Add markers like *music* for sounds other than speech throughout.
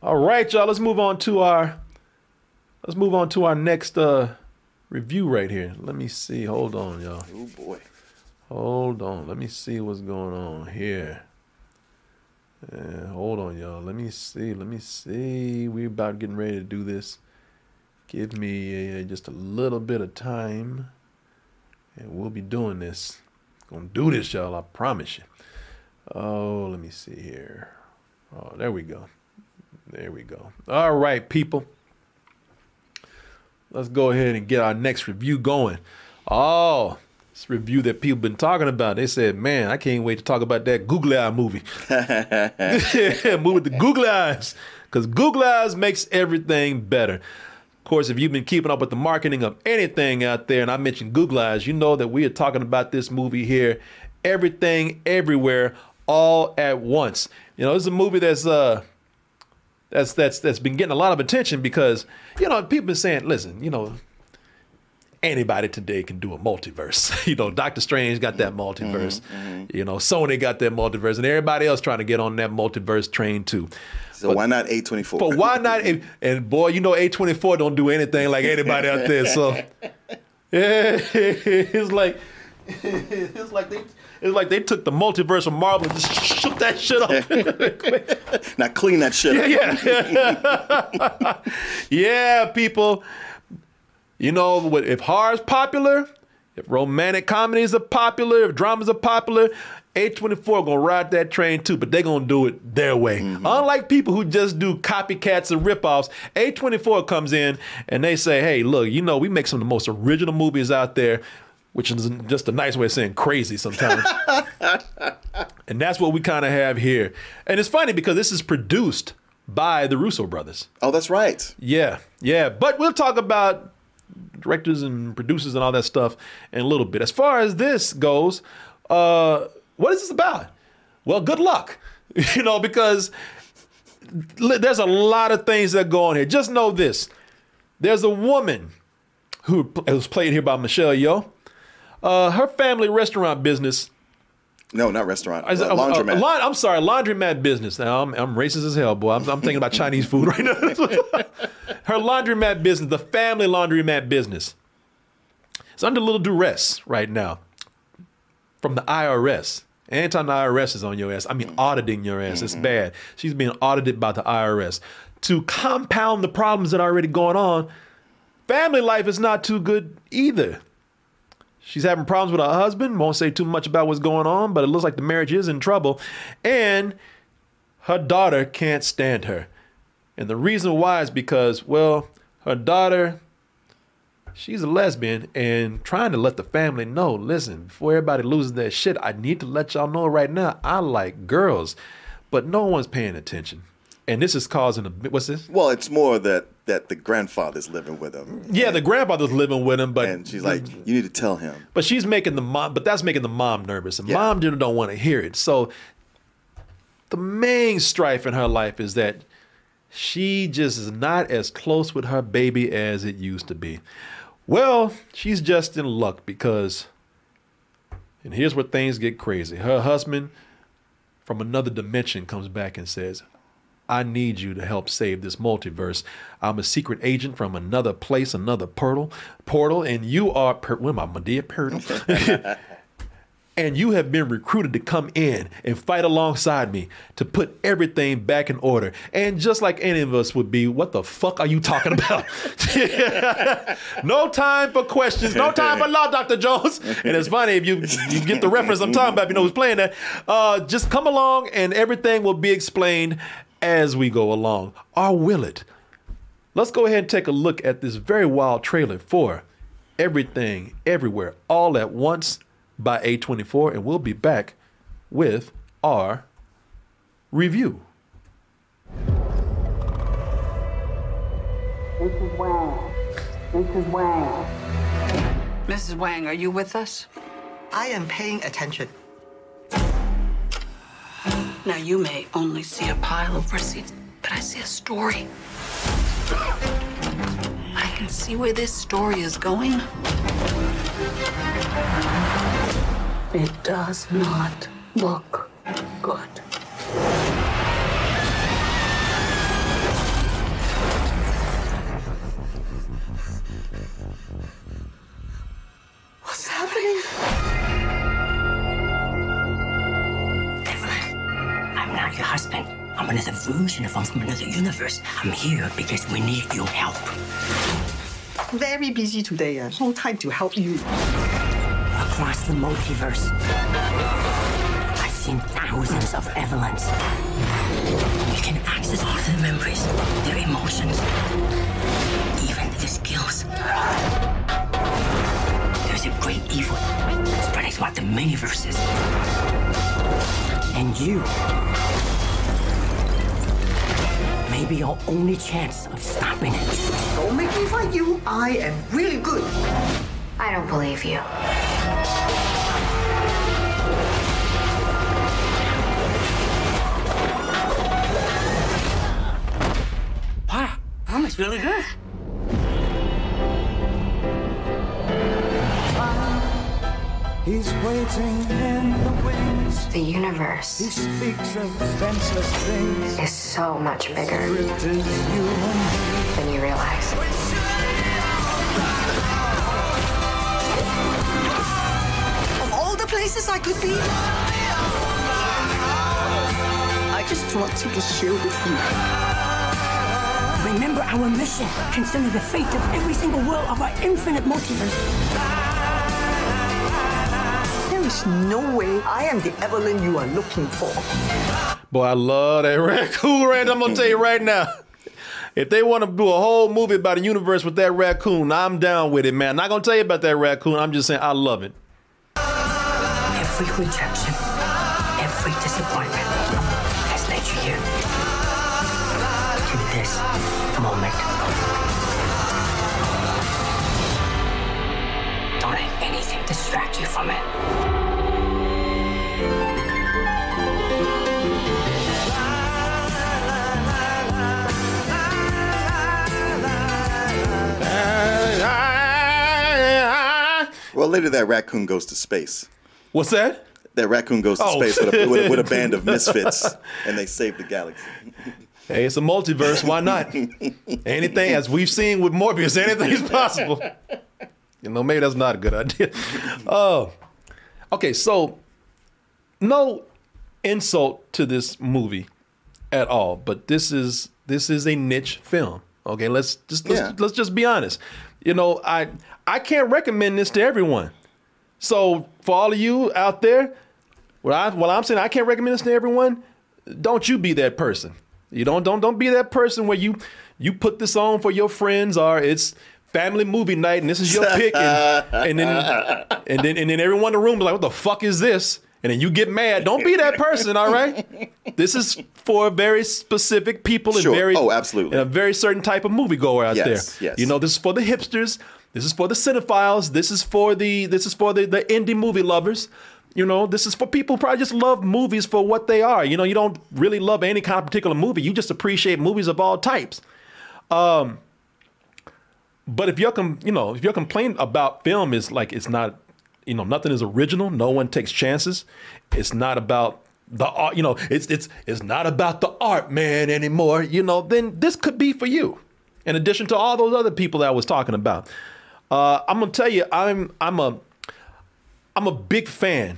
All right, y'all. Let's move on to our let's move on to our next uh review right here. Let me see. Hold on, y'all. Oh boy. Hold on. Let me see what's going on here. Uh, hold on, y'all. Let me see. Let me see. We're about getting ready to do this. Give me uh, just a little bit of time, and we'll be doing this. Gonna do this, y'all. I promise you. Oh, let me see here. Oh, there we go. There we go. All right, people. Let's go ahead and get our next review going. Oh, this review that people been talking about. They said, "Man, I can't wait to talk about that googly eye movie." *laughs* *laughs* yeah, movie with the googly eyes, because googly eyes makes everything better. Of course, if you've been keeping up with the marketing of anything out there, and I mentioned googly eyes, you know that we are talking about this movie here, everything, everywhere, all at once. You know, this is a movie that's uh that's that's that's been getting a lot of attention because you know people been saying, listen, you know, anybody today can do a multiverse. *laughs* you know, Doctor Strange got that multiverse. Mm-hmm, mm-hmm. You know, Sony got that multiverse, and everybody else trying to get on that multiverse train too. So why not A24? But why not? And, and boy, you know, A24 don't do anything like anybody out there. So *laughs* yeah, *laughs* it's like *laughs* it's like they it's like they took the multiverse of Marvel and just shook that shit up. *laughs* now clean that shit *laughs* up. yeah. yeah, people. You know, what- if horror's popular, if romantic comedies are popular, if dramas are popular, A24 gonna ride that train too, but they gonna do it their way. Mm-hmm. Unlike people who just do copycats and ripoffs, A24 comes in and they say, hey, look, you know, we make some of the most original movies out there, which is just a nice way of saying crazy sometimes. *laughs* and that's what we kind of have here. And it's funny because this is produced by the Russo brothers. Oh, that's right. Yeah, yeah. But we'll talk about directors and producers and all that stuff in a little bit. As far as this goes, uh, what is this about? Well, good luck. *laughs* You know, because there's a lot of things that go on here. Just know this. There's a woman who was played here by Michelle Yeoh. Uh, her family restaurant business No, not restaurant. uh, laundromat. a laun- I'm sorry, laundromat business. Now I'm, I'm racist as hell, boy. I'm, I'm thinking about Chinese food right now. *laughs* Her laundromat business, the family laundromat business, is under a little duress right now from the IRS. Anytime the IRS is on your ass, I mean auditing your ass, it's bad. She's being audited by the IRS. To compound the problems that are already going on, family life is not too good either. She's having problems with her husband. Won't say too much about what's going on, but it looks like the marriage is in trouble. And her daughter can't stand her. And the reason why is because, well, her daughter, she's a lesbian and trying to let the family know listen, before everybody loses their shit, I need to let y'all know right now, I like girls. But no one's paying attention. And this is causing a what's this? Well, it's more that that the grandfather's living with him. Yeah, the grandfather's living with him, but And she's like, you need to tell him. But she's making the mom, but that's making the mom nervous, and Yeah. mom just don't want to hear it. So the main strife in her life is that she just is not as close with her baby as it used to be. Well, she's just in luck because, and here's where things get crazy. Her husband from another dimension comes back and says, I need you to help save this multiverse. I'm a secret agent from another place, another portal, portal, and you are per- what am I, Madea Portal? *laughs* and you have been recruited to come in and fight alongside me to put everything back in order. And just like any of us would be, what the fuck are you talking about? *laughs* no time for questions, no time for law, Dr. Jones. And it's funny if you you get the reference I'm talking about, if you know who's playing that. Uh, just come along and everything will be explained as we go along. Or will it? Let's go ahead and take a look at this very wild trailer for Everything, Everywhere, All at Once by A24, and we'll be back with our review. Mrs. Wang. Mrs. Wang. Mrs. Wang, are you with us? I am paying attention. Now, you may only see a pile of receipts, but I see a story. I can see where this story is going. It does not look good. Version of I'm another version of him from another universe. I'm here because we need your help. Very busy today. Uh, no time to help you. Across the multiverse, I've seen thousands of Evelyns. You can access all their memories, their emotions, even their skills. There's a great evil spreading throughout the many-verses. And you may be our only chance of stopping it. Don't make me fight you. I am really good. I don't believe you. Wow, that was really good. He's waiting in the wings. The universe. He universe speaks of senseless things. is so much bigger Real to you and than you realize. Of all the places I could be, I just wanted to share with you. Remember our mission. Consider the fate of every single world of our infinite multiverse. Is no way I am the Evelyn you are looking for. Boy, I love that *laughs* raccoon rant. I'm gonna tell you right now. If they want to do a whole movie about a universe with that raccoon, I'm down with it, man. Not gonna tell you about that raccoon. I'm just saying I love it. Every rejection, Well, later that raccoon goes to space. What's that? That raccoon goes to Oh. space with a, with, a, with a band of *laughs* misfits, and they save the galaxy. Hey, it's a multiverse. Why not? *laughs* anything, as we've seen with Morbius, anything is possible. You know, maybe that's not a good idea. *laughs* Oh, okay. So, no insult to this movie at all, but this is this is a niche film. Okay, let's just let's, Yeah. let's just be honest. You know, I I can't recommend this to everyone. So for all of you out there, what I what I'm saying, I can't recommend this to everyone. Don't you be that person. You don't don't don't be that person where you you put this on for your friends or it's family movie night and this is your pick and, and then and then and then everyone in the room is like, what the fuck is this? And then you get mad. Don't be that person, all right? This is for very specific people and very Oh, absolutely. and a very certain type of moviegoer out Yes, there. yes. You know, this is for the hipsters. This is for the cinephiles. This is for the this is for the, the indie movie lovers. You know, this is for people who probably just love movies for what they are. You know, you don't really love any kind of particular movie. You just appreciate movies of all types. Um, but if your com- you know if your complaint about film is like it's not you know nothing is original. No one takes chances. It's not about the art you know it's it's it's not about the art man anymore. You know then this could be for you. In addition to all those other people that i was talking about. Uh, i'm gonna tell you i'm i'm a i'm a big fan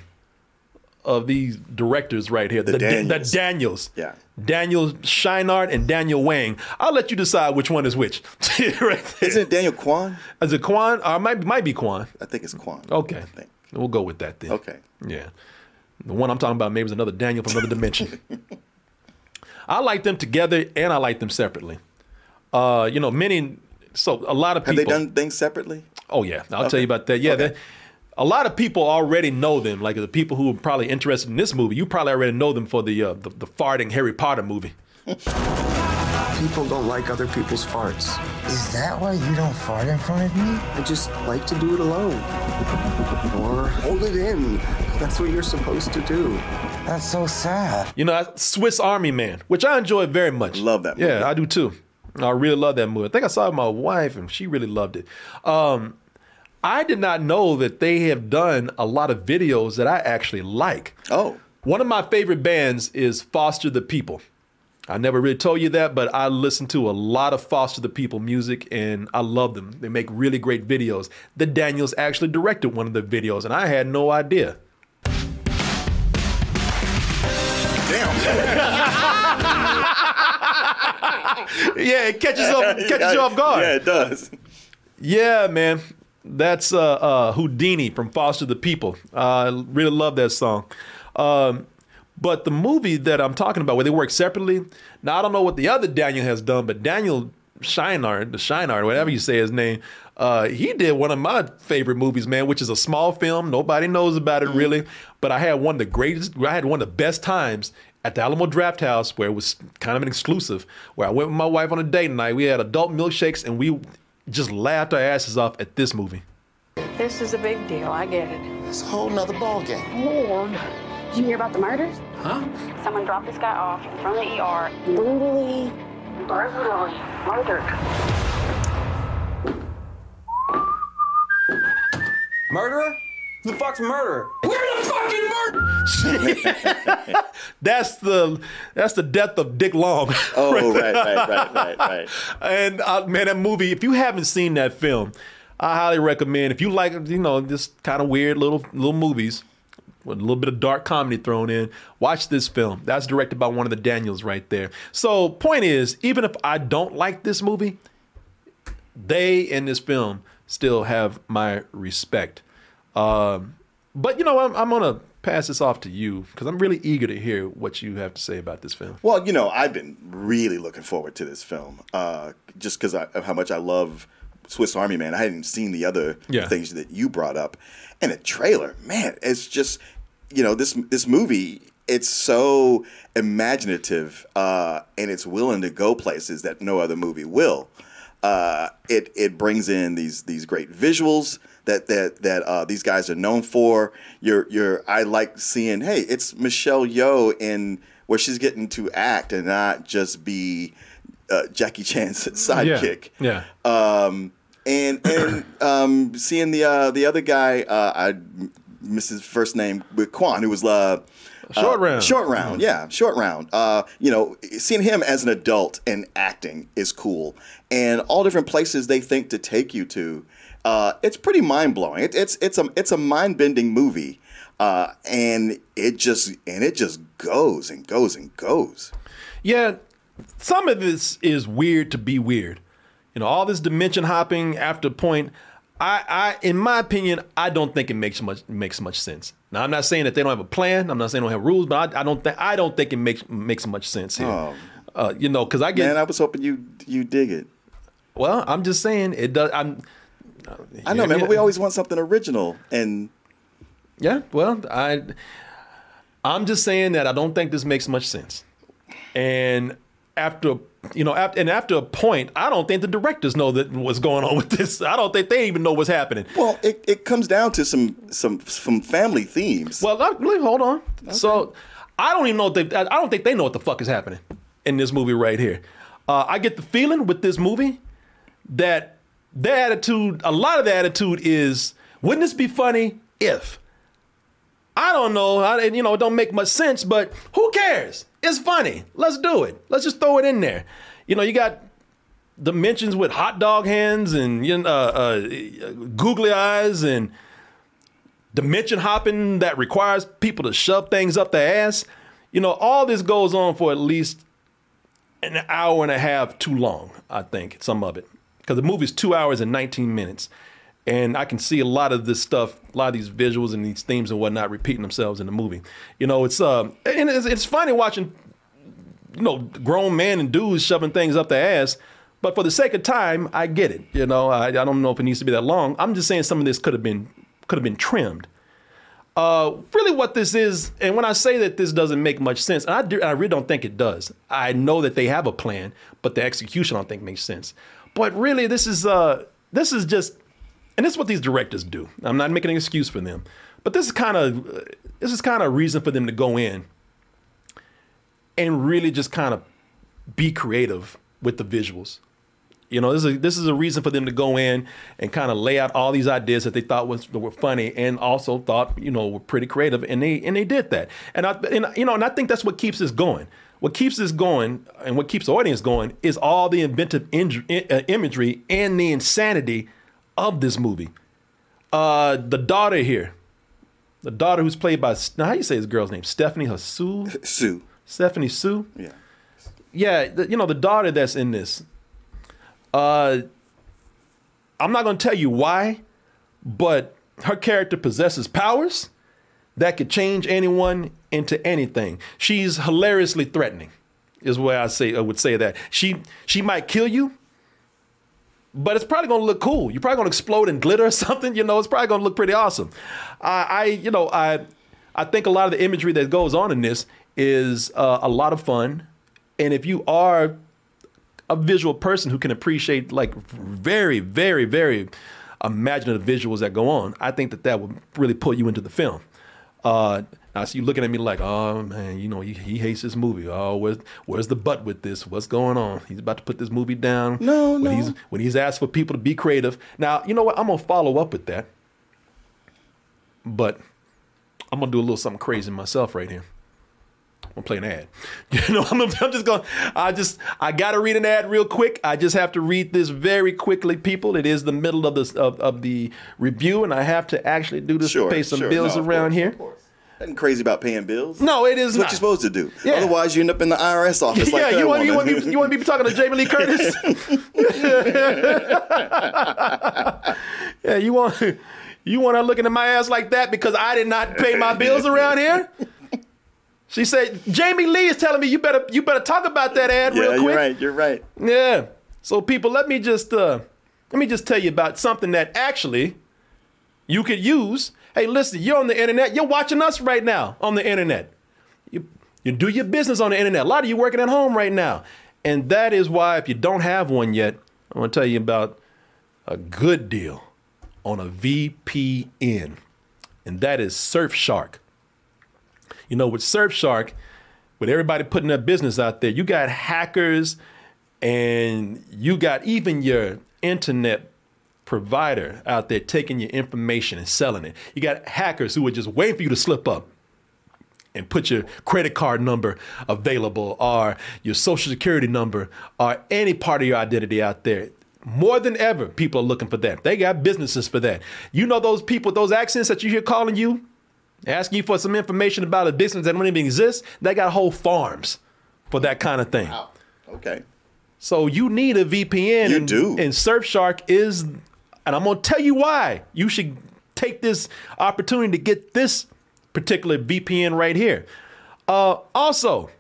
of these directors right here The the Daniels. the daniels Yeah. Daniel Scheinert and Daniel Wang. I'll let you decide which one is which. *laughs* right. Isn't it Daniel Kwan? Is it Kwan? Or it might, might be Kwan. I think it's Kwan. Okay. I think. We'll go with that then. Okay. Yeah. The one I'm talking about maybe is another Daniel from another dimension. *laughs* I like them together and I like them separately. Uh, you know, many, so a lot of Have people. they done things separately? Oh yeah, I'll tell you about that. Yeah, Okay. They- a lot of people already know them. Like the people who are probably interested in this movie, you probably already know them for the uh, the, the farting Harry Potter movie. *laughs* People don't like other people's farts. Is that why you don't fart in front of me? I just like to do it alone. Or hold it in. That's what you're supposed to do. That's so sad. You know, that's Swiss Army Man, which I enjoy very much. Love that movie. Yeah, I do too. I really love that movie. I think I saw it with my wife, and she really loved it. Um, I did not know that they have done a lot of videos that I actually like. Oh. One of my favorite bands is Foster the People. I never really told you that, but I listen to a lot of Foster the People music and I love them. They make really great videos. The Daniels actually directed one of the videos, and I had no idea. Damn. *laughs* Yeah, it catches up, *laughs* catches Yeah, you off guard. Yeah, it does. Yeah, man. That's uh, uh, Houdini from Foster the People. I really love that song. Um, but the movie that I'm talking about, where they work separately, now I don't know what the other Daniel has done, but Daniel Scheinert, the Scheinert, whatever you say his name, uh, he did one of my favorite movies, man, which is a small film. Nobody knows about it really, but I had one of the greatest, I had one of the best times at the Alamo Drafthouse where it was kind of an exclusive, where I went with my wife on a date night. We had adult milkshakes and we just laughed our asses off at this movie. This is a big deal. I get it. It's a whole nother ballgame. Lord. Did you hear about the murders? Huh? Someone dropped this guy off from the ER, brutally, brutally murdered. Murderer? Who the fuck's murderer? We're the fucking murderer! *laughs* That's the that's the death of Dick Long. Oh, *laughs* right, right, right, right, right. And uh, man, that movie. If you haven't seen that film, I highly recommend. If you like, you know, just kind of weird little little movies with a little bit of dark comedy thrown in, watch this film. That's directed by one of the Daniels right there. So, point is, even if I don't like this movie, they in this film still have my respect. Um, but you know, I'm, I'm gonna pass this off to you because I'm really eager to hear what you have to say about this film. Well, you know, I've been really looking forward to this film, uh, just because of how much I love Swiss Army Man. I hadn't seen the other Yeah. things that you brought up, and the trailer, man, it's just, you know, this this movie. It's so imaginative, uh, and it's willing to go places that no other movie will. Uh, it it brings in these these great visuals that that that uh, these guys are known for. You're you're I like seeing. Hey, it's Michelle Yeoh in where she's getting to act and not just be uh, Jackie Chan's *laughs* sidekick. Yeah. yeah. Um, and and *clears throat* um, seeing the uh, the other guy, uh, I miss his first name, with Quan, who was uh, Short uh, round. Short round, yeah, short round. Uh, you know, seeing him as an adult and acting is cool, and all different places they think to take you to. Uh, it's pretty mind blowing. It, it's it's a it's a mind bending movie, uh, and it just and it just goes and goes and goes. Yeah, some of this is weird to be weird. You know, all this dimension hopping after point. I, I, in my opinion, I don't think it makes much makes much sense. Now, I'm not saying that they don't have a plan. I'm not saying they don't have rules, but I, I don't think I don't think it makes makes much sense here. Oh. Uh, you know, because I get. Man, I was hoping you you dig it. well, I'm just saying it does. I'm. I know, man, but we always want something original, and Yeah, well, I I'm just saying that I don't think this makes much sense. And after you know, after, and after a point, I don't think the directors know that what's going on *laughs* with this. I don't think they even know what's happening. well, it, it comes down to some some some family themes. Well, hold on. So I don't even know if they. I don't think they know what the fuck is happening in this movie right here. Uh, I get the feeling with this movie that their attitude, a lot of the attitude is, wouldn't this be funny if? I don't know. I, you know, it don't make much sense, but who cares? It's funny. Let's do it. Let's just throw it in there. You know, you got dimensions with hot dog hands and you know, uh, uh, googly eyes and dimension hopping that requires people to shove things up their ass. You know, all this goes on for at least an hour and a half too long, I think, some of it. Because the movie's two hours and 19 minutes. And I can see a lot of this stuff, a lot of these visuals and these themes and whatnot repeating themselves in the movie. You know, it's um, and it's, it's funny watching, you know, grown men and dudes shoving things up their ass. But for the sake of time, I get it. You know, I, I don't know if it needs to be that long. I'm just saying some of this could have been could have been trimmed. Uh, really, what this is, and when I say that this doesn't make much sense, and I, do, I really don't think it does. I know that they have a plan, but the execution I don't think makes sense. But really, this is uh, this is just, and this is what these directors do. I'm not making an excuse for them, but this is kind of this is kind of a reason for them to go in and really just kind of be creative with the visuals. You know, this is a, this is a reason for them to go in and kind of lay out all these ideas that they thought was were funny and also thought you know were pretty creative, and they and they did that. And I and you know, and I think that's what keeps us going. What keeps this going and what keeps the audience going is all the inventive inj- uh, imagery and the insanity of this movie. Uh, the daughter here, the daughter who's played by now how do you say this girl's name? Stephanie Hasu. *laughs* Sue. Stephanie Hsu. Yeah. Yeah, the, you know the daughter that's in this Uh, I'm not going to tell you why, but her character possesses powers that could change anyone into anything. She's hilariously threatening, is where I say I would say that. She she might kill you, but it's probably gonna look cool. You're probably gonna explode in glitter or *laughs* something. You know, it's probably gonna look pretty awesome. I, I you know, I I think a lot of the imagery that goes on in this is uh, a lot of fun, and if you are a visual person who can appreciate like very, very, very imaginative visuals that go on, I think that that would really pull you into the film. Uh, I see you looking at me like, oh man, you know, he, he hates this movie. Oh, where's where's the butt with this? What's going on? He's about to put this movie down. No, when no. He's when he's asked for people to be creative. Now, you know what? I'm gonna follow up with that, but I'm gonna do a little something crazy myself right here. I'm gonna play an ad. *laughs* You know, I'm, I'm just going. to I just I gotta read an ad real quick. I just have to read this very quickly, people. It is the middle of the of, of the review, and I have to actually do this Sure, to pay some sure. bills No, around course, here. Nothing crazy about paying bills. No, it is That's not. what you're supposed to do. Yeah. Otherwise, you end up in the IRS *laughs* office like yeah, you want you want me you want me to be talking to Jamie Lee Curtis? *laughs* yeah, you want you want her looking at my ass like that because I did not pay my bills around here? She said, Jamie Lee is telling me you better you better talk about that ad yeah, real quick. you're right. You're right. Yeah. So people, let me just uh let me just tell you about something that actually you could use. Hey, listen, you're on the internet. You're watching us right now on the internet. You you do your business on the internet. A lot of you working at home right now. And that is why if you don't have one yet, I want to tell you about a good deal on a VPN. And that is Surfshark. You know, with Surfshark, with everybody putting their business out there, you got hackers and you got even your internet provider out there taking your information and selling it. You got hackers who are just waiting for you to slip up and put your credit card number available or your social security number or any part of your identity out there. More than ever, people are looking for that. They got businesses for that. You know those people, those accents that you hear calling you, asking you for some information about a business that don't even exist, they got whole farms for that kind of thing. Okay. So you need a VPN. You and, do. And Surfshark is, and I'm gonna tell you why. You should take this opportunity to get this particular VPN right here. Uh, also,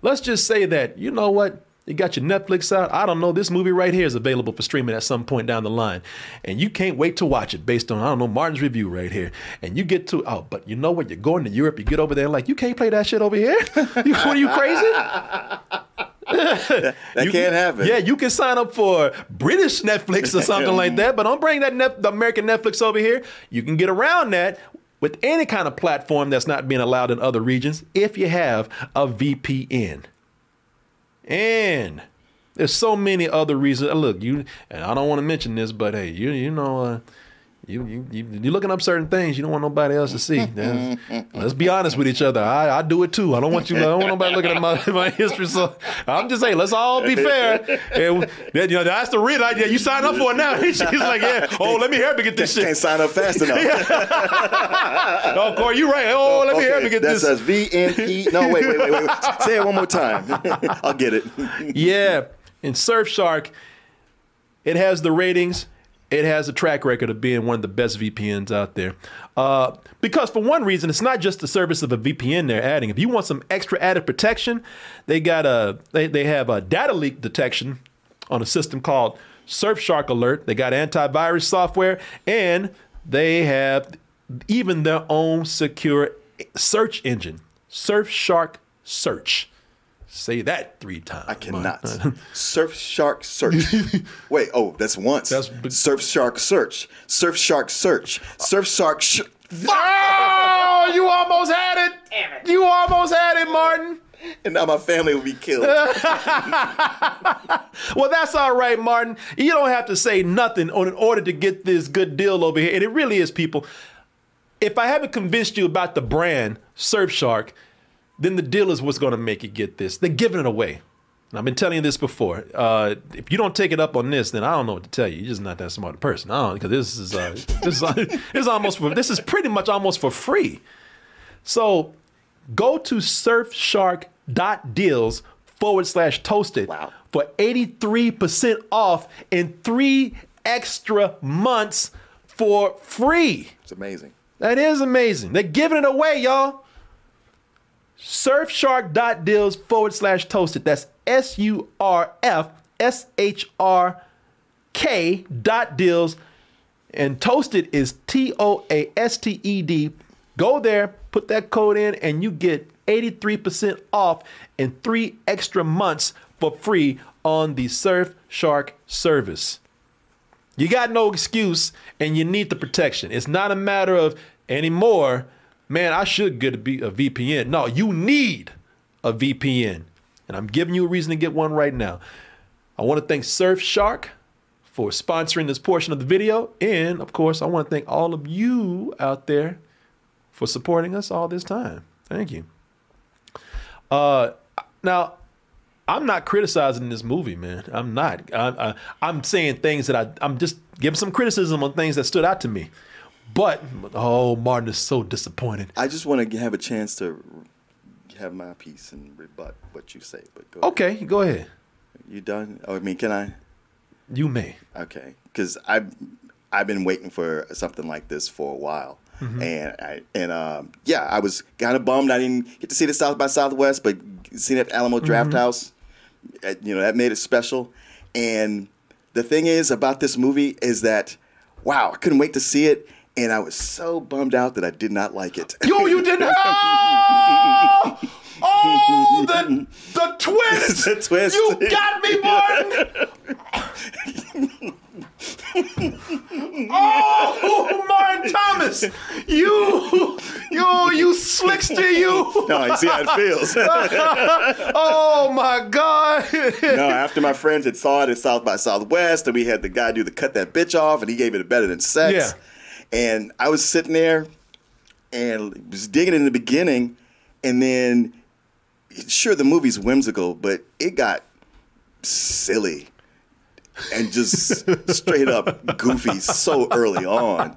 let's just say that you know what. You got your Netflix out. I don't know. This movie right here is available for streaming at some point down the line. And you can't wait to watch it based on, I don't know, Martin's review right here. And you get to, oh, but you know what? You're going to Europe. You get over there like, you can't play that shit over here? *laughs* you, what are you crazy? *laughs* *laughs* That can't happen. Yeah, you can sign up for British Netflix or something like that, but don't bring that Nef- the American Netflix over here. You can get around that with any kind of platform that's not being allowed in other regions if you have a VPN. And there's so many other reasons. Look, you and I don't want to mention this, but hey, you you know. Uh, you, you, you, you're looking up certain things you don't want nobody else to see. *laughs* That's- let's be honest with each other. I, I do it too. I don't want you. I don't want nobody looking at my, *laughs* my history. So I'm just saying, let's all be fair. And then, you know, that's the real idea. You sign up for it now. *laughs* She's like, yeah. Oh, let me help me get this shit. Can't sign up fast enough. oh, Corey, you right. Oh, let me help me get that this. says V N E. No, wait, wait, wait, wait. Say it one more time. I'll get it. yeah. And Surfshark, it has the ratings. It has a track record of being one of the best VPNs out there. Uh, because for one reason, it's not just the service of a VPN they're adding. If you want some extra added protection, they got a they, they have a data leak detection on a system called Surfshark Alert. They got antivirus software and they have even their own secure search engine, Surfshark Search. Say that three times. I cannot. *laughs* *laughs* Surf Shark Search. *laughs* Wait, oh, that's once. That's- Surf Shark Search. Surf Shark Search. Surf Shark. Sh- Oh, you almost had it. Damn it. You almost had it, Martin. and now my family will be killed. Well, that's all right, Martin. You don't have to say nothing on in order to get this good deal over here. And it really is, people. If I haven't convinced you about the brand Surfshark, then the deal is what's going to make you get this. They're giving it away. And I've been telling you this before. Uh, if you don't take it up on this, then I don't know what to tell you. You're just not that smart a person. I don't because this is uh, *laughs* this is *laughs* this is almost for this is pretty much almost for free. So go to surfshark.deals forward slash toasted for 83% off and three extra months for free. It's amazing. That is amazing. They're giving it away, y'all. Surfshark.deals forward slash toasted. That's S U R F S H R K dot deals. And toasted is T O A S T E D. Go there, put that code in, and you get 83% off and three extra months for free on the Surfshark service. You got no excuse and you need the protection. It's not a matter of anymore, man, I should get a, B- a VPN. No, you need a VPN. And I'm giving you a reason to get one right now. I want to thank Surfshark for sponsoring this portion of the video. And of course, I want to thank all of you out there for supporting us all this time. Thank you. Uh, now, I'm not criticizing this movie, man. I'm not. I, I'm saying things that I, I'm just giving some criticism on things that stood out to me. But oh, Martin is so disappointed. I just want to have a chance to have my piece and rebut what you say. But go Okay, go ahead. You done? Oh, I mean, can I? You may. Okay, because I've I've been waiting for something like this for a while, Mhm. and I and um, yeah, I was kind of bummed I didn't get to see the South by Southwest, but seeing it at Alamo Draft Mhm. House, you know, that made it special. And the thing is about this movie is that, wow, I couldn't wait to see it, and I was so bummed out that I did not like it. Yo, you didn't. *laughs* Oh, oh the the *laughs* twist. the twist. You got me, Martin. *laughs* oh, Martin Thomas, you, you, you slickster, you. No, you see how it feels. oh my God. no, after my friends had saw it at South by Southwest, and we had the guy do the cut that bitch off, and he gave it a better than sex. Yeah. And I was sitting there and was digging in the beginning, and then sure the movie's whimsical, but it got silly and just *laughs* straight up goofy so early on.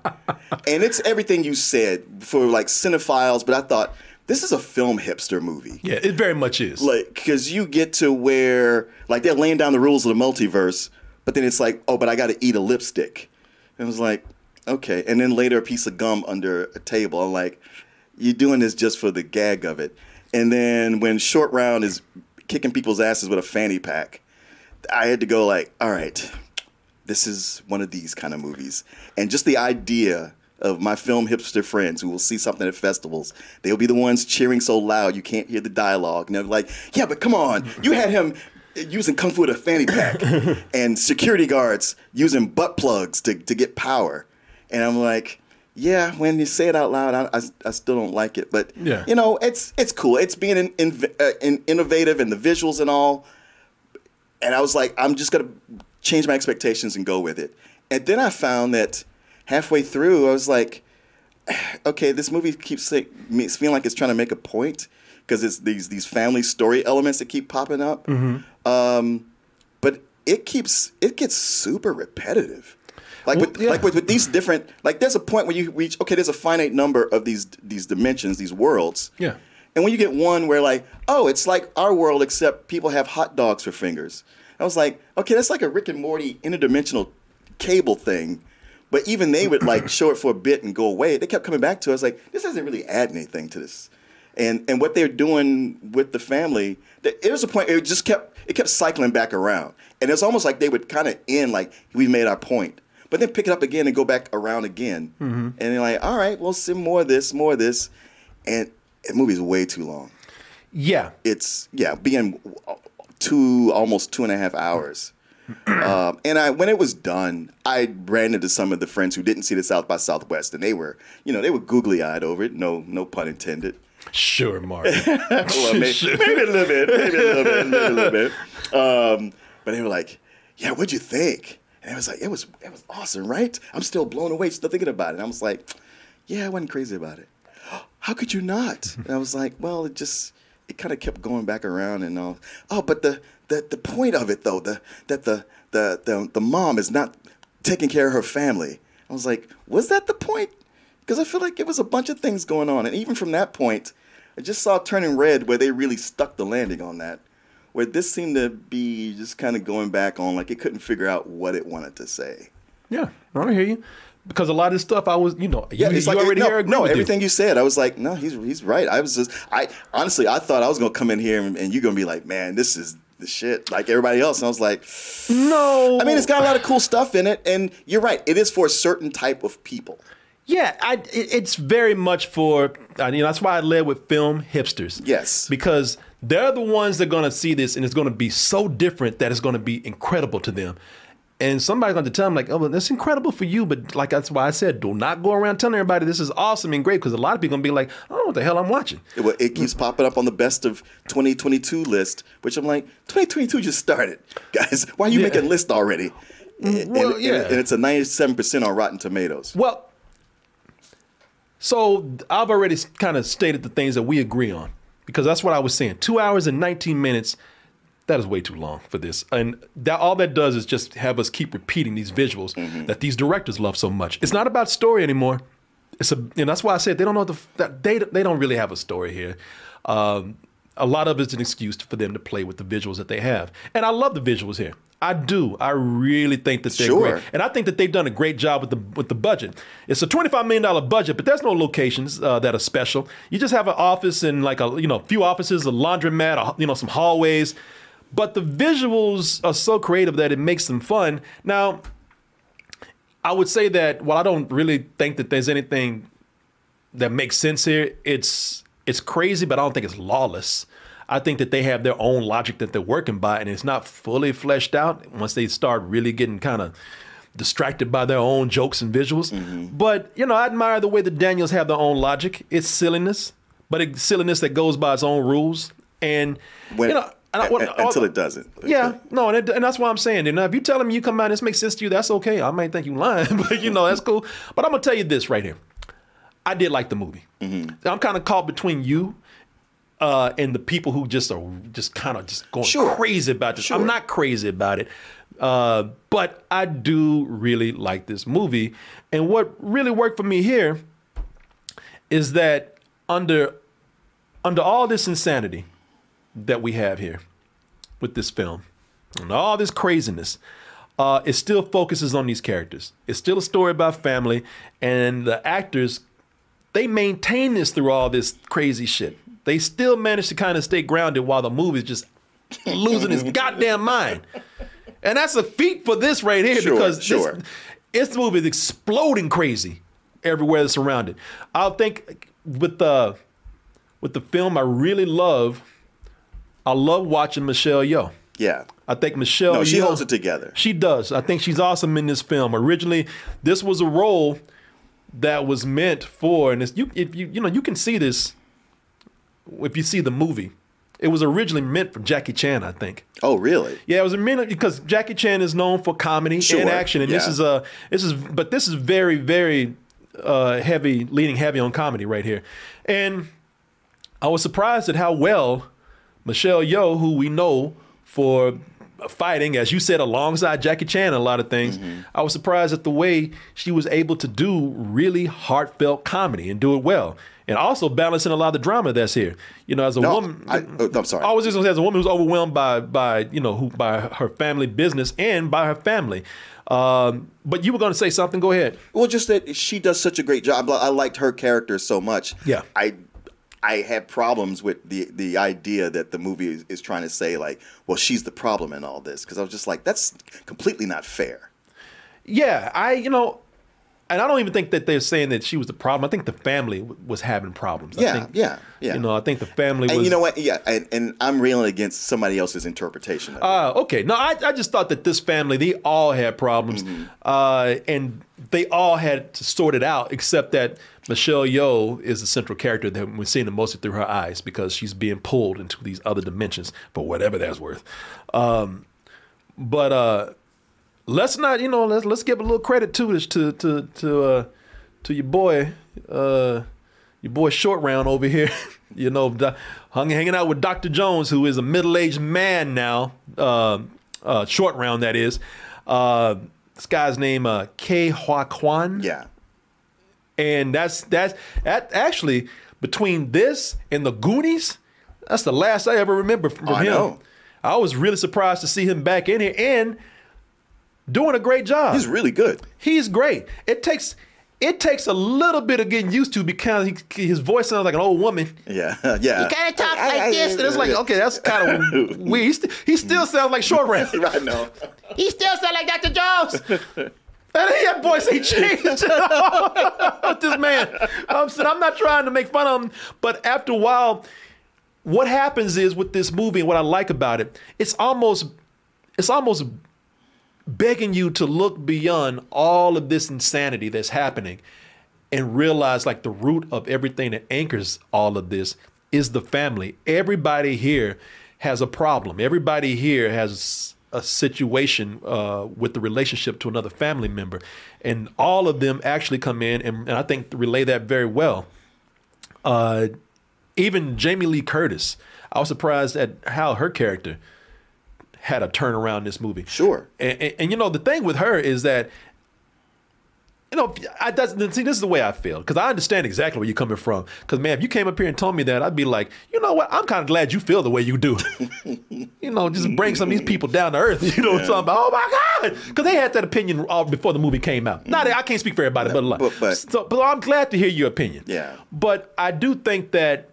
And it's everything you said for like cinephiles, but I thought this is a film hipster movie. Yeah, it very much is. Like, because you get to where, like, they're laying down the rules of the multiverse, but then it's like, oh, but I got to eat a lipstick. And it was like, okay. And then later, a piece of gum under a table. I'm like, you're doing this just for the gag of it. And then when Short Round is kicking people's asses with a fanny pack, I had to go like, all right, this is one of these kind of movies. And just the idea of my film hipster friends who will see something at festivals, they'll be the ones cheering so loud you can't hear the dialogue. And they're like, yeah, but come on, you had him using kung fu with a fanny pack *laughs* and security guards using butt plugs to, to get power. And I'm like, yeah, when you say it out loud, I, I, I still don't like it. But, Yeah. you know, it's it's cool. It's being in, in, uh, in innovative and the visuals and all and I was like, I'm just gonna change my expectations and go with it. And then I found that halfway through, I was like, *sighs* okay, this movie keeps like, me it's feeling like it's trying to make a point because it's these these family story elements that keep popping up. Mm-hmm. Um, but it keeps it gets super repetitive. Like with like with, with these different like there's a point where you reach okay there's a finite number of these these dimensions these worlds Yeah. and when you get one where like, oh, it's like our world except people have hot dogs for fingers. I was like, okay, that's like a Rick and Morty interdimensional cable thing. But even they would like show it for a bit and go away. They kept coming back to us like, this doesn't really add anything to this. And and what they're doing with the family, it was a point it just kept it kept cycling back around. And it's almost like they would kind of end like we made our point. But then pick it up again and go back around again. Mhm. And they're like, all right, we'll see more of this, more of this. And the movie's way too long. Yeah. It's yeah, being two almost two and a half hours. *clears throat* um, and I when it was done, I ran into some of the friends who didn't see the South by Southwest, and they were you know they were googly eyed over it. No no pun intended. Sure, *laughs* Mark. well, maybe, *laughs* Sure. maybe a little bit, maybe a little bit, maybe a little bit. Um, but they were like, "Yeah, what'd you think?" And I was like, "It was it was awesome, right?" I'm still blown away, still thinking about it. And I was like, "Yeah, I wasn't crazy about it." *gasps* How could you not? And I was like, "Well, it just it kind of kept going back around and all." Oh, but the the the point of it though, the that the the the, the mom is not taking care of her family. I was like, "Was that the point?" Because I feel like it was a bunch of things going on, and even from that point, I just saw turning red where they really stuck the landing on that. Where this seemed to be just kind of going back on like it couldn't figure out what it wanted to say. Yeah, I hear you. Because a lot of this stuff I was, you know, Yeah, you, it's like already no, agree no with you. everything you. said. I was like, no, he's he's right. I was just, I honestly, I thought I was gonna come in here and, and you're gonna be like, man, this is the shit, like everybody else. And I was like, no. I mean, it's got a lot of cool stuff in it, and you're right. It is for a certain type of people. Yeah, I, it, it's very much for you know that's why I led with film hipsters. Yes, because they're the ones that are going to see this and it's going to be so different that it's going to be incredible to them. And somebody's going to tell them like, "Oh, well, that's incredible for you," but like that's why I said, do not go around telling everybody this is awesome and great because a lot of people going to be like, "I don't know what the hell I'm watching." It, well, it keeps popping up on the best of 2022 list, which I'm like, 2022 just started, *laughs* guys. Why are you Yeah. making a list already? Mm, well, and, yeah. and it's a 97 percent on Rotten Tomatoes. Well, so I've already kind of stated the things that we agree on because that's what I was saying. Two hours and 19 minutes. That is way too long for this, and that all that does is just have us keep repeating these visuals that these directors love so much. It's not about story anymore. It's a, and that's why I said they don't know the, that they they don't really have a story here. Um, a lot of it's an excuse for them to play with the visuals that they have, and I love the visuals here. I do. I really think that they're Sure. great, and I think that they've done a great job with the with the budget. It's a twenty five million dollar budget, but there's no locations uh, that are special. You just have an office and like a you know few offices, a laundromat, a, you know some hallways, but the visuals are so creative that it makes them fun. Now, I would say that while I don't really think that there's anything that makes sense here, it's it's crazy, but I don't think it's lawless. I think that they have their own logic that they're working by, and it's not fully fleshed out once they start really getting kind of distracted by their own jokes and visuals. Mm-hmm. But you know, I admire the way the Daniels have their own logic. It's silliness, but it's silliness that goes by its own rules. And When, you know, and I- a- until it doesn't. yeah, no, and, it, and that's why I'm saying. And if you telling me you come out and this makes sense to you, that's okay. I might think you lying, *laughs* but you know that's cool. But I'm gonna tell you this right here. I did like the movie. Mm-hmm. I'm kind of caught between you uh, and the people who just are just kind of just going Sure. crazy about this. Sure. I'm not crazy about it, uh, but I do really like this movie. And what really worked for me here is that under under all this insanity that we have here with this film and all this craziness, uh, it still focuses on these characters. It's still a story about family, and the actors they maintain this through all this crazy shit. They still manage to kind of stay grounded while the movie's just *laughs* losing its *laughs* goddamn mind. And that's a feat for this right here Sure, because sure. this, this movie is exploding crazy everywhere it's surrounded. I think with the with the film, I really love. I love watching Michelle Yeoh. Yeah. I think Michelle. No, she Yeoh- holds it together. She does. I think she's awesome in this film. Originally, this was a role that was meant for, and it's, you, if you you know, you can see this if you see the movie. It was originally meant for Jackie Chan, I think. Oh, really? Yeah, it was minute because Jackie Chan is known for comedy Sure, and action, and this is a this is but this is very very uh, heavy, leaning heavy on comedy right here, and I was surprised at how well Michelle Yeoh, who we know for fighting, as you said, alongside Jackie Chan in a lot of things, Mm-hmm. I was surprised at the way she was able to do really heartfelt comedy and do it well. And also balancing a lot of the drama that's here. You know, as a No, woman, I- oh, I'm sorry. I was just gonna say, as a woman who's overwhelmed by by you know who by her family business and by her family. Um, but you were going to say something. Go ahead. Well, just that she does such a great job. I liked her character so much. Yeah. I I had problems with the the idea that the movie is, is trying to say like, well, she's the problem in all this because I was just like, that's completely not fair. Yeah, I you know, and I don't even think that they're saying that she was the problem. I think the family w- was having problems. I Yeah, think, yeah, yeah. You know, I think the family And was. you know what? Yeah, and, and I'm railing against somebody else's interpretation. Of it. Uh, okay. No, I, I just thought that this family, they all had problems. Mm-hmm. Uh, and they all had to sort it out, except that Michelle Yeoh is the central character that we're seeing mostly through her eyes because she's being pulled into these other dimensions for whatever that's worth. Um, but uh, let's not, you know, let's let's give a little credit to this to to to uh, to your boy, uh, your boy Short Round over here. *laughs* you know, do- hung, hanging out with Dr. Jones, who is a middle aged man now. Uh, uh, Short Round, that is. Uh, this guy's name uh, Ke Huy Quan. Yeah. And that's that's that actually between this and the Goonies, that's the last I ever remember from I him. know. I was really surprised to see him back in here and doing a great job. He's really good. He's great. It takes it takes a little bit of getting used to because he, his voice sounds like an old woman. Yeah, *laughs* yeah. He kind of talks like this, and it's like, okay, that's kind of *laughs* weird. He, st- he still sounds like Short Round. *laughs* I know. He still sounds like Dr. Jones. And that voice ain't changed at all. this man. I'm, saying, I'm not trying to make fun of him, but after a while, what happens is with this movie and what I like about it, it's almost it's almost begging you to look beyond all of this insanity that's happening and realize like the root of everything that anchors all of this is the family. Everybody here has a problem. Everybody here has a situation uh, with the relationship to another family member, and all of them actually come in and, and I think relay that very well. Uh, even Jamie Lee Curtis, I was surprised at how her character had a turnaround in this movie. Sure. And, and, and, you know the thing with her is that you know I doesn't see this is the way I feel because I understand exactly where you're coming from. Because man, if you came up here and told me that, I'd be like, you know what? I'm kind of glad you feel the way you do. *laughs* you know, just bring some of these people down to earth. *laughs* You know, yeah. about? Oh my God, because they had that opinion all before the movie came out. Mm-hmm. Not I can't speak for everybody, no, but, but, but, so, but I'm glad to hear your opinion. Yeah. But I do think that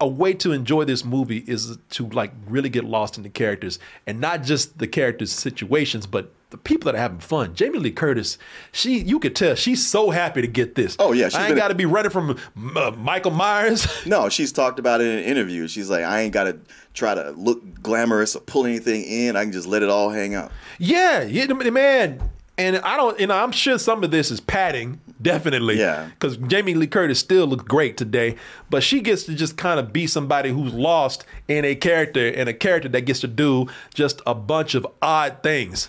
a way to enjoy this movie is to like really get lost in the characters and not just the characters' situations, but the people that are having fun. Jamie Lee Curtis, she you could tell she's so happy to get this. Oh yeah, I ain't got to be running from uh, Michael Myers. *laughs* No, she's talked about it in an interview. She's like, I ain't got to try to look glamorous or pull anything in. I can just let it all hang out. Yeah, yeah, man. And I don't, you know, I'm sure some of this is padding, definitely. Yeah. Because Jamie Lee Curtis still looks great today, but she gets to just kind of be somebody who's lost in a character and a character that gets to do just a bunch of odd things.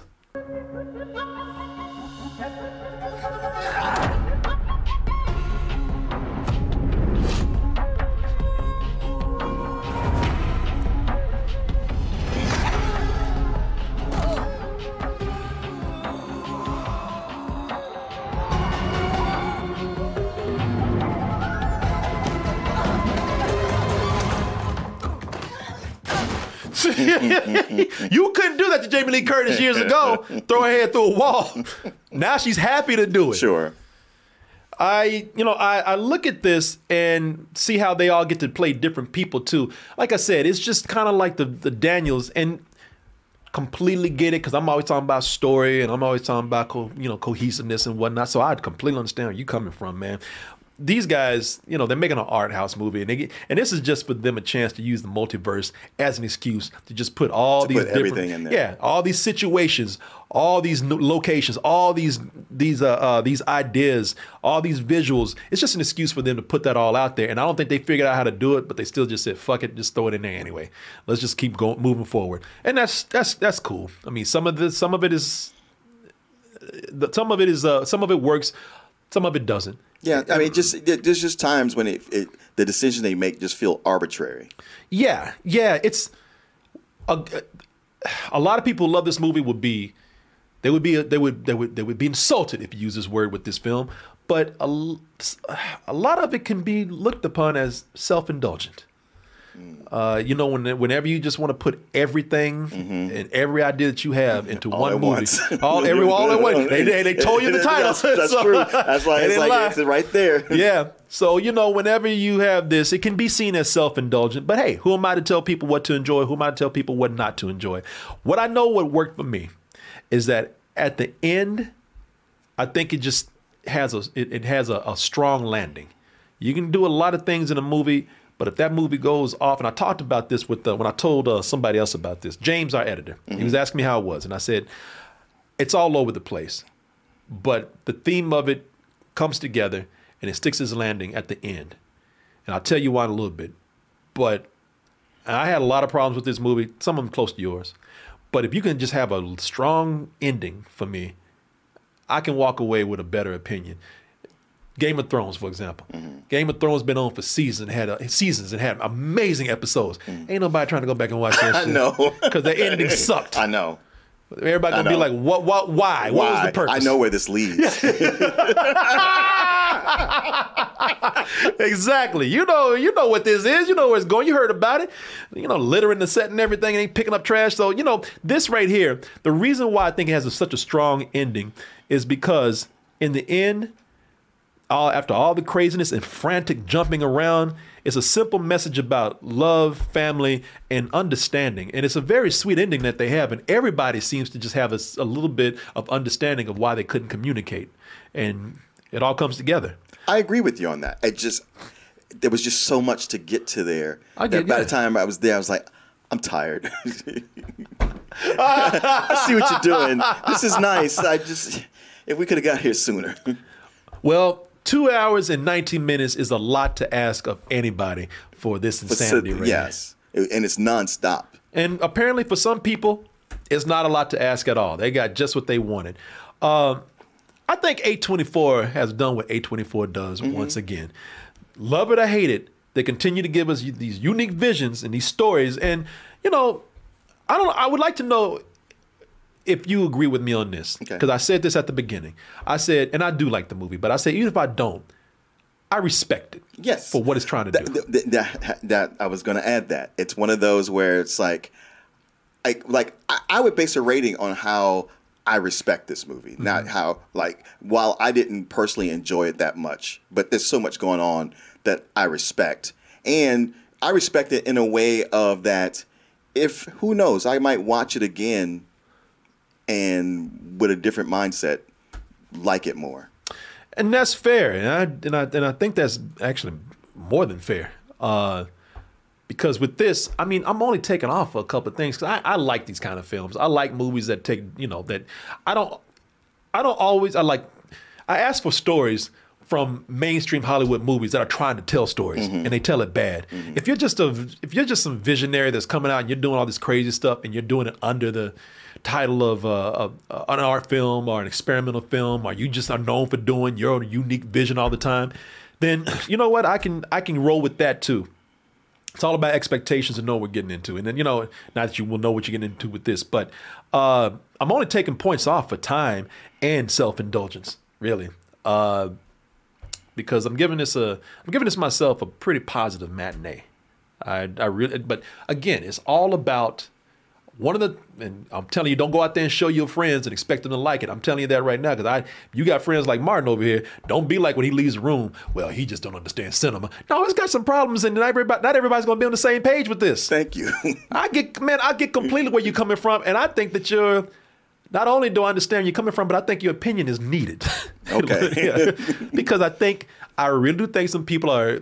*laughs* you couldn't do that to Jamie Lee Curtis years ago. *laughs* Throw her head through a wall. Now she's happy to do it. Sure. I, you know, I, I look at this and see how they all get to play different people too. Like I said, it's just kind of like the the Daniels and completely get it because I'm always talking about story and I'm always talking about co- you know cohesiveness and whatnot. So I completely understand where you coming from, man these guys, you know, they're making an art house movie, and they get, and this is just for them a chance to use the multiverse as an excuse to just put all to these put different, yeah, all these situations, all these locations, all these these uh, uh, these ideas, all these visuals. It's just an excuse for them to put that all out there, and I don't think they figured out how to do it, but they still just said, "Fuck it, just throw it in there anyway. Let's just keep going, moving forward," and that's that's that's cool. I mean, some of this, some of it is, some of it is, uh, some of it works, some of it doesn't. Yeah, I mean, just there's just times when it, it the decisions they make just feel arbitrary. Yeah, yeah, it's a, a lot of people love this movie. Would be they would be they would they would they would be insulted if you use this word with this film, but a, a lot of it can be looked upon as self Uh, you know, when, whenever you just want to put everything mm-hmm. and every idea that you have into all one movie, once. *laughs* all every all at once, they, they, they *laughs* told you the title. that's, that's *laughs* so, true. That's why it's like lie. it's right there. yeah. So you know, whenever you have this, it can be seen as self-indulgent. But hey, who am I to tell people what to enjoy? Who am I to tell people what not to enjoy? What I know what worked for me is that at the end, I think it just has a it, it has a, a strong landing. You can do a lot of things in a movie but if that movie goes off, and I talked about this with uh, when I told uh, somebody else about this, James, our editor, mm-hmm. he was asking me how it was, and I said, it's all over the place, but the theme of it comes together and it sticks its landing at the end. And I'll tell you why in a little bit. But I had a lot of problems with this movie, some of them close to yours. But if you can just have a strong ending for me, I can walk away with a better opinion. Game of Thrones, for example. Mm-hmm. Game of Thrones been on for seasons, had a, seasons and had amazing episodes. Mm-hmm. Ain't nobody trying to go back and watch *laughs* that. I know because the ending sucked. *laughs* I know. Everybody gonna be like, "What? What? Why? why? What was the purpose?" I know where this leads. *laughs* exactly. You know, you know what this is. You know where it's going. You heard about it. You know, littering the set and everything, and ain't picking up trash. So you know, this right here. The reason why I think it has a, such a strong ending is because in the end, all after all the craziness and frantic jumping around, it's a simple message about love, family, and understanding. And it's a very sweet ending that they have, and everybody seems to just have a, a little bit of understanding of why they couldn't communicate, and it all comes together. I agree with you on that. It just there was just so much to get to there. I that by yeah. the time I was there, I was like, I'm tired. *laughs* I see what you're doing. This is nice. I just if we could have got here sooner. Well, two hours and 19 minutes is a lot to ask of anybody for this insanity right yes, and it's nonstop. And apparently, for some people, it's not a lot to ask at all. They got just what they wanted. Um, I think A24 has done what A24 does once again. Love it or hate it, they continue to give us these unique visions and these stories. And you know, I don't. I would like to know if you agree with me on this because I said this at the beginning. I said, and I do like the movie, but I said even if I don't, I respect it. Yes, for what it's trying to do. Th- th- that, that I was going to add that it's one of those where it's like, I like I, I would base a rating on how I respect this movie, Mm-hmm. not how like while I didn't personally enjoy it that much, but there's so much going on that I respect, and I respect it in a way of that. If who knows, I might watch it again, and with a different mindset, like it more. and that's fair, and I and I and I think that's actually more than fair. Uh, because with this, I mean, I'm only taking off a couple of things because I, I like these kind of films. I like movies that take, you know, that I don't, I don't always. I like, I ask for stories from mainstream Hollywood movies that are trying to tell stories and they tell it bad. If you're just a, if you're just some visionary that's coming out and you're doing all this crazy stuff and you're doing it under the title of, uh, of uh, an art film or an experimental film, or you just are known for doing your unique vision all the time, then *clears throat* you know what? I can I can roll with that too. It's all about expectations and know what we're getting into. And then, you know, not that you will know what you're getting into with this, but uh, I'm only taking points off for time and self indulgence, really. Uh, because I'm giving this a I'm giving this myself a pretty positive matinee. I I really but again, it's all about one of the and I'm telling you, don't go out there and show your friends and expect them to like it. I'm telling you that right now because I you got friends like Martin over here. Don't be like when he leaves the room. Well, he just don't understand cinema. No, it's got some problems, and not everybody not everybody's gonna be on the same page with this. Thank you. I get man, I get completely where you're coming from, and I think that you're. Not only do I understand where you're coming from, but I think your opinion is needed. *laughs* Okay. *laughs* Yeah. Because I think I really do think some people are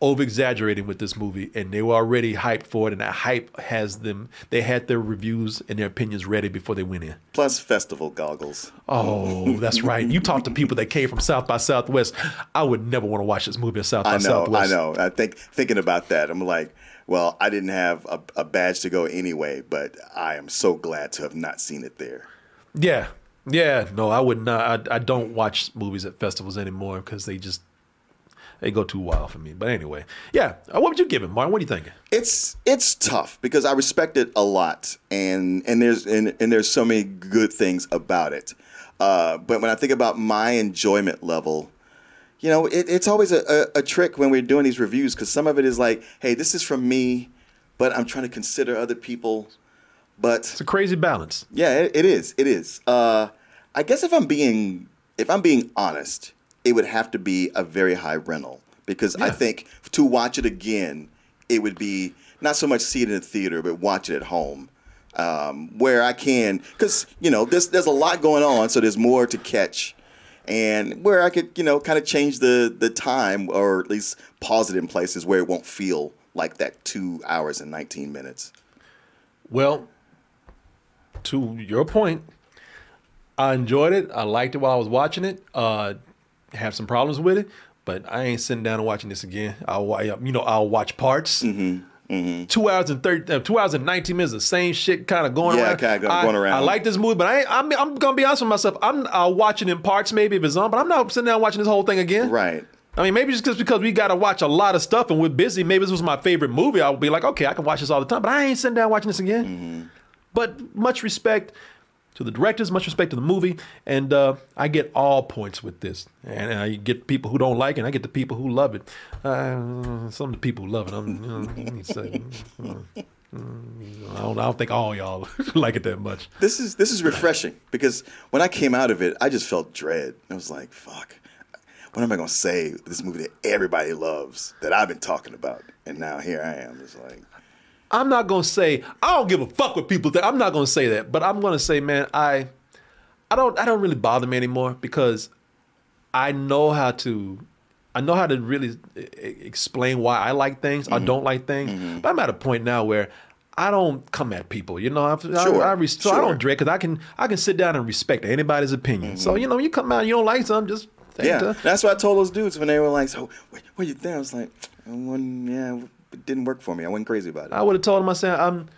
over exaggerating with this movie and they were already hyped for it and that hype has them they had their reviews and their opinions ready before they went in. Plus festival goggles. Oh, that's right. You talk to people that came from South by Southwest. I would never want to watch this movie at South by I know, Southwest. I know. I think thinking about that, I'm like, well, I didn't have a, a badge to go anyway, but I am so glad to have not seen it there. Yeah, yeah. No, I would not. I, I don't watch movies at festivals anymore because they just they go too wild for me. But anyway, yeah. Uh, What would you give it, Martin? What are you thinking? It's it's tough because I respect it a lot, and and there's and, and there's so many good things about it. Uh, but when I think about my enjoyment level, you know, it, it's always a, a, a trick when we're doing these reviews because some of it is like, hey, this is from me, but I'm trying to consider other people. But it's a crazy balance. Yeah, it, it is. It is. Uh, I guess if I'm being if I'm being honest, it would have to be a very high rental because I think to watch it again, it would be not so much see it in the theater, but watch it at home. Um, where I can, because you know, there's there's a lot going on, so there's more to catch, and where I could, you know, kind of change the the time or at least pause it in places where it won't feel like that two hours and 19 minutes. Well, to your point, I enjoyed it. I liked it while I was watching it. Uh, have some problems with it, but I ain't sitting down and watching this again. I'll, you know, I'll watch parts. Mm-hmm. Two hours and thirty, uh, two hours and nineteen minutes, the same shit kind of going Yeah, around. kinda I, going around. I like this movie, but I I'm, I'm gonna be honest with myself. I'm I'll watch it in parts, maybe if it's on, but I'm not sitting down watching this whole thing again. Right. I mean, maybe just because because we got to watch a lot of stuff and we're busy. Maybe this was my favorite movie. I would be like, okay, I can watch this all the time, but I ain't sitting down watching this again. Mm-hmm. But much respect. To the directors, much respect to the movie, and uh, I get all points with this. And I get people who don't like it, and I get the people who love it. Uh, some of the people who love it, I'm, you know, say, *laughs* I don't, I don't think all y'all *laughs* like it that much. This is this is refreshing because when I came out of it, I just felt dread. I was like, "Fuck, what am I gonna say? This movie that everybody loves, that I've been talking about, and now here I am." It's like, I'm not gonna say I don't give a fuck what people think. I'm not gonna say that, but I'm gonna say, man, I, I don't, I don't really bother me anymore because I know how to, I know how to really explain why I like things I mm-hmm. don't like things. Mm-hmm. But I'm at a point now where I don't come at people. You know, I, Sure, I, I, res- so I don't dread because I can, I can sit down and respect anybody's opinion. So mm-hmm. you know, you come out, and you don't like something, just yeah, to- that's what I told those dudes when they were like, "So, what, what you think?" I was like, I "Yeah, it didn't work for me. I wasn't crazy about it." I would have told him, I said, I'm,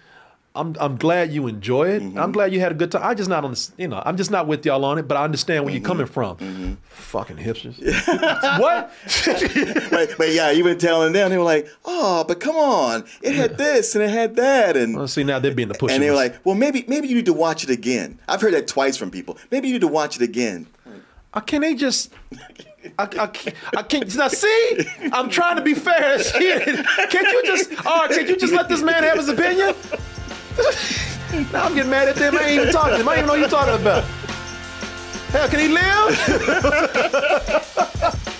I'm, I'm glad you enjoy it. Mm-hmm. I'm glad you had a good time. I just not on, the, you know, I'm just not with y'all on it, but I understand where Mm-hmm. you're coming from. Fucking hipsters. *laughs* what? *laughs* but, but yeah, even telling them, they were like, "Oh, but come on, it had this and it had that," and Well, see, now they're being the pushers. and they were like, "Well, maybe maybe you need to watch it again." I've heard that twice from people. Maybe you need to watch it again. Uh, can they just? I, I, I can't. Now, see, I'm trying to be fair. *laughs* Can't you just? All right, can't you just let this man have his opinion? *laughs* now I'm getting mad at them. I ain't even talking to him. I don't even know what you're talking about. Hell, can he live? *laughs*